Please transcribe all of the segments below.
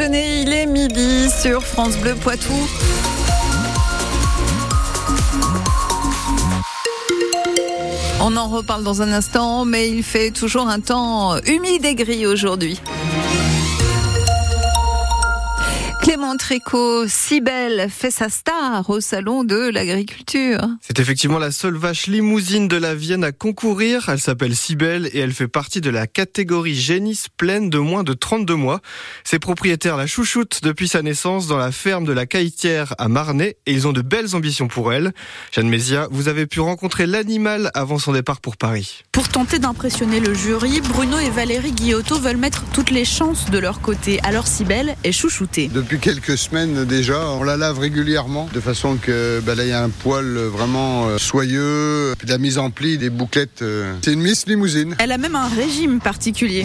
Il est midi sur France Bleu Poitou. On en reparle dans un instant, mais il fait toujours un temps humide et gris aujourd'hui. Clément Tricot, si fait sa star au salon de l'agriculture. C'est effectivement la seule vache limousine de la Vienne à concourir. Elle s'appelle Cybelle et elle fait partie de la catégorie génisse pleine de moins de 32 mois. Ses propriétaires la chouchoutent depuis sa naissance dans la ferme de la Caïtière à Marnay et ils ont de belles ambitions pour elle. Jeanne Mézia, vous avez pu rencontrer l'animal avant son départ pour Paris. Pour tenter d'impressionner le jury, Bruno et Valérie Guillotot veulent mettre toutes les chances de leur côté. Alors Cybelle est chouchoutée. Depuis quelques semaines déjà, on la lave régulièrement de façon que bah, là il y a un poil vraiment euh, soyeux, puis de la mise en pli, des bouclettes. euh. C'est une Miss Limousine. Elle a même un régime particulier.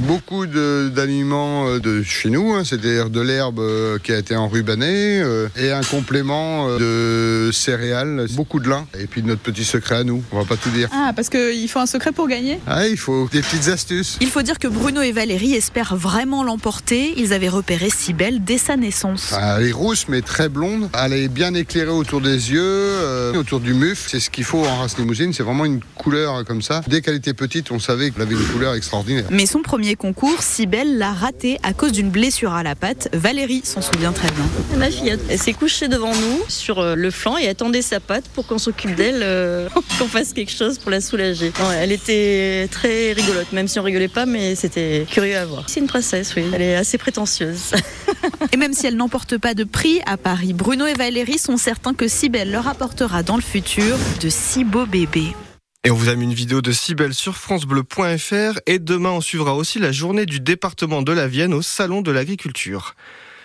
Beaucoup d'aliments euh, de chez nous, hein, c'est-à-dire de l'herbe euh, qui a été enrubanée euh, et un complément euh, de céréales, beaucoup de lin et puis notre petit secret à nous. On va pas tout dire. Ah, parce qu'il faut un secret pour gagner? Ah, il faut des petites astuces. Il faut dire que Bruno et Valérie espèrent vraiment l'emporter. Ils avaient repéré Cybelle dès sa naissance. Ah, Elle est rousse mais très blonde. Elle est bien éclairée autour des yeux, euh, autour du mufle. C'est ce qu'il faut en race limousine. C'est vraiment une couleur comme ça. Dès qu'elle était petite, on savait qu'elle avait une couleur extraordinaire. Mais son premier concours, Cybelle l'a raté à cause d'une blessure à la patte. Valérie s'en souvient très bien. Ma fille, elle s'est couchée devant nous sur euh, le flanc et attendait sa patte pour qu'on s'occupe d'elle, euh, qu'on fasse quelque chose pour la soulager. Non, elle était très rigolote, même si on rigolait pas, mais c'était curieux à voir. C'est une princesse, oui. Elle est assez prétentieuse. Et même si elle n'emporte pas de prix à Paris, Bruno et Valérie sont certains que Cybelle leur apportera dans le futur de si beaux bébés. Et on vous a mis une vidéo de Cybelle sur francebleu.fr et demain on suivra aussi la journée du département de la Vienne au salon de l'agriculture.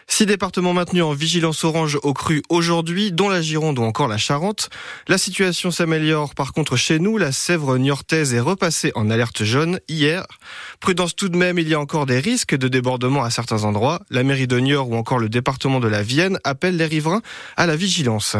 Six départements maintenus en vigilance orange au cru aujourd'hui, dont la Gironde ou encore la Charente. La situation s'améliore par contre chez nous. La Sèvre niortaise est repassée en alerte jaune hier. Prudence tout de même, il y a encore des risques de débordement à certains endroits. La mairie de Niort ou encore le département de la Vienne appellent les riverains à la vigilance.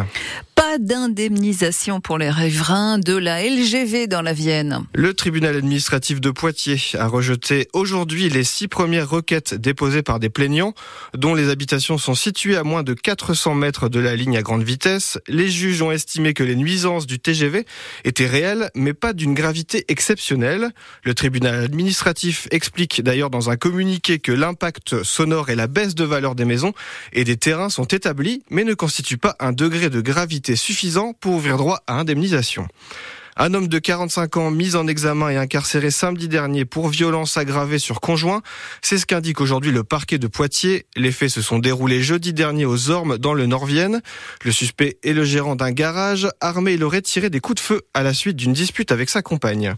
Pas d'indemnisation pour les riverains de la LGV dans la Vienne. Le tribunal administratif de Poitiers a rejeté aujourd'hui les six premières requêtes déposées par des plaignants, dont les habitations sont situées à moins de 400 mètres de la ligne à grande vitesse. Les juges ont estimé que les nuisances du TGV étaient réelles, mais pas d'une gravité exceptionnelle. Le tribunal administratif explique d'ailleurs dans un communiqué que l'impact sonore et la baisse de valeur des maisons et des terrains sont établis, mais ne constituent pas un degré de gravité suffisant pour ouvrir droit à indemnisation. Un homme de 45 ans mis en examen et incarcéré samedi dernier pour violence aggravée sur conjoint. C'est ce qu'indique aujourd'hui le parquet de Poitiers. Les faits se sont déroulés jeudi dernier aux Ormes dans le Nord-Vienne. Le suspect est le gérant d'un garage. Armé, il aurait tiré des coups de feu à la suite d'une dispute avec sa compagne.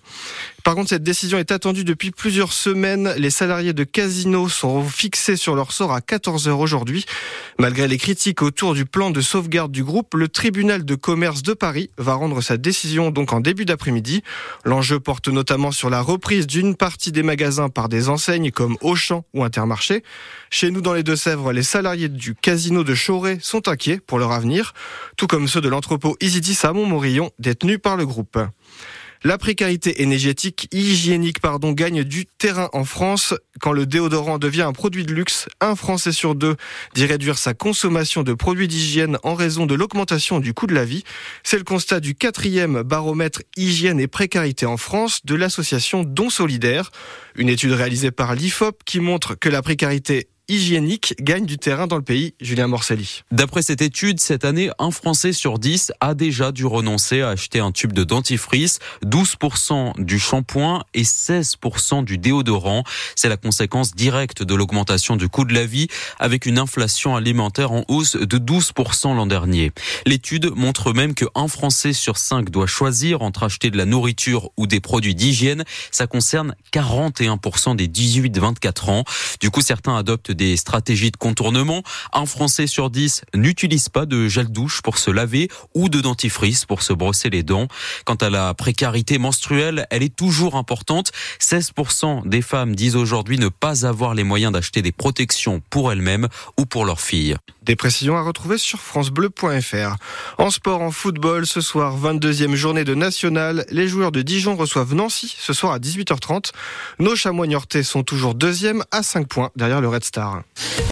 Par contre, cette décision est attendue depuis plusieurs semaines. Les salariés de Casino sont fixés sur leur sort à 14 heures aujourd'hui. Malgré les critiques autour du plan de sauvegarde du groupe, le tribunal de commerce de Paris va rendre sa décision donc en début d'après-midi. L'enjeu porte notamment sur la reprise d'une partie des magasins par des enseignes comme Auchan ou Intermarché. Chez nous, dans les Deux-Sèvres, les salariés du casino de Chauray sont inquiets pour leur avenir, tout comme ceux de l'entrepôt Isidis à Montmorillon, détenu par le groupe. La précarité énergétique, hygiénique, pardon, gagne du terrain en France. Quand le déodorant devient un produit de luxe, un Français sur deux dit réduire sa consommation de produits d'hygiène en raison de l'augmentation du coût de la vie. C'est le constat du quatrième baromètre hygiène et précarité en France de l'association Don Solidaire. Une étude réalisée par l'IFOP qui montre que la précarité hygiénique gagne du terrain dans le pays. Julien Morcelli. D'après cette étude, cette année, un Français sur 10 a déjà dû renoncer à acheter un tube de dentifrice, 12% du shampoing et 16% du déodorant. C'est la conséquence directe de l'augmentation du coût de la vie avec une inflation alimentaire en hausse de 12% l'an dernier. L'étude montre même qu'un Français sur 5 doit choisir entre acheter de la nourriture ou des produits d'hygiène. Ça concerne 41% des 18-24 ans. Du coup, certains adoptent des stratégies de contournement. Un Français sur 10 n'utilise pas de gel douche pour se laver ou de dentifrice pour se brosser les dents. Quant à la précarité menstruelle, elle est toujours importante. 16% des femmes disent aujourd'hui ne pas avoir les moyens d'acheter des protections pour elles-mêmes ou pour leurs filles. Des précisions à retrouver sur francebleu.fr. En sport, en football, ce soir, 22e journée de national, les joueurs de Dijon reçoivent Nancy ce soir à 18h30. Nos chamois sont toujours deuxième à 5 points derrière le Red Star.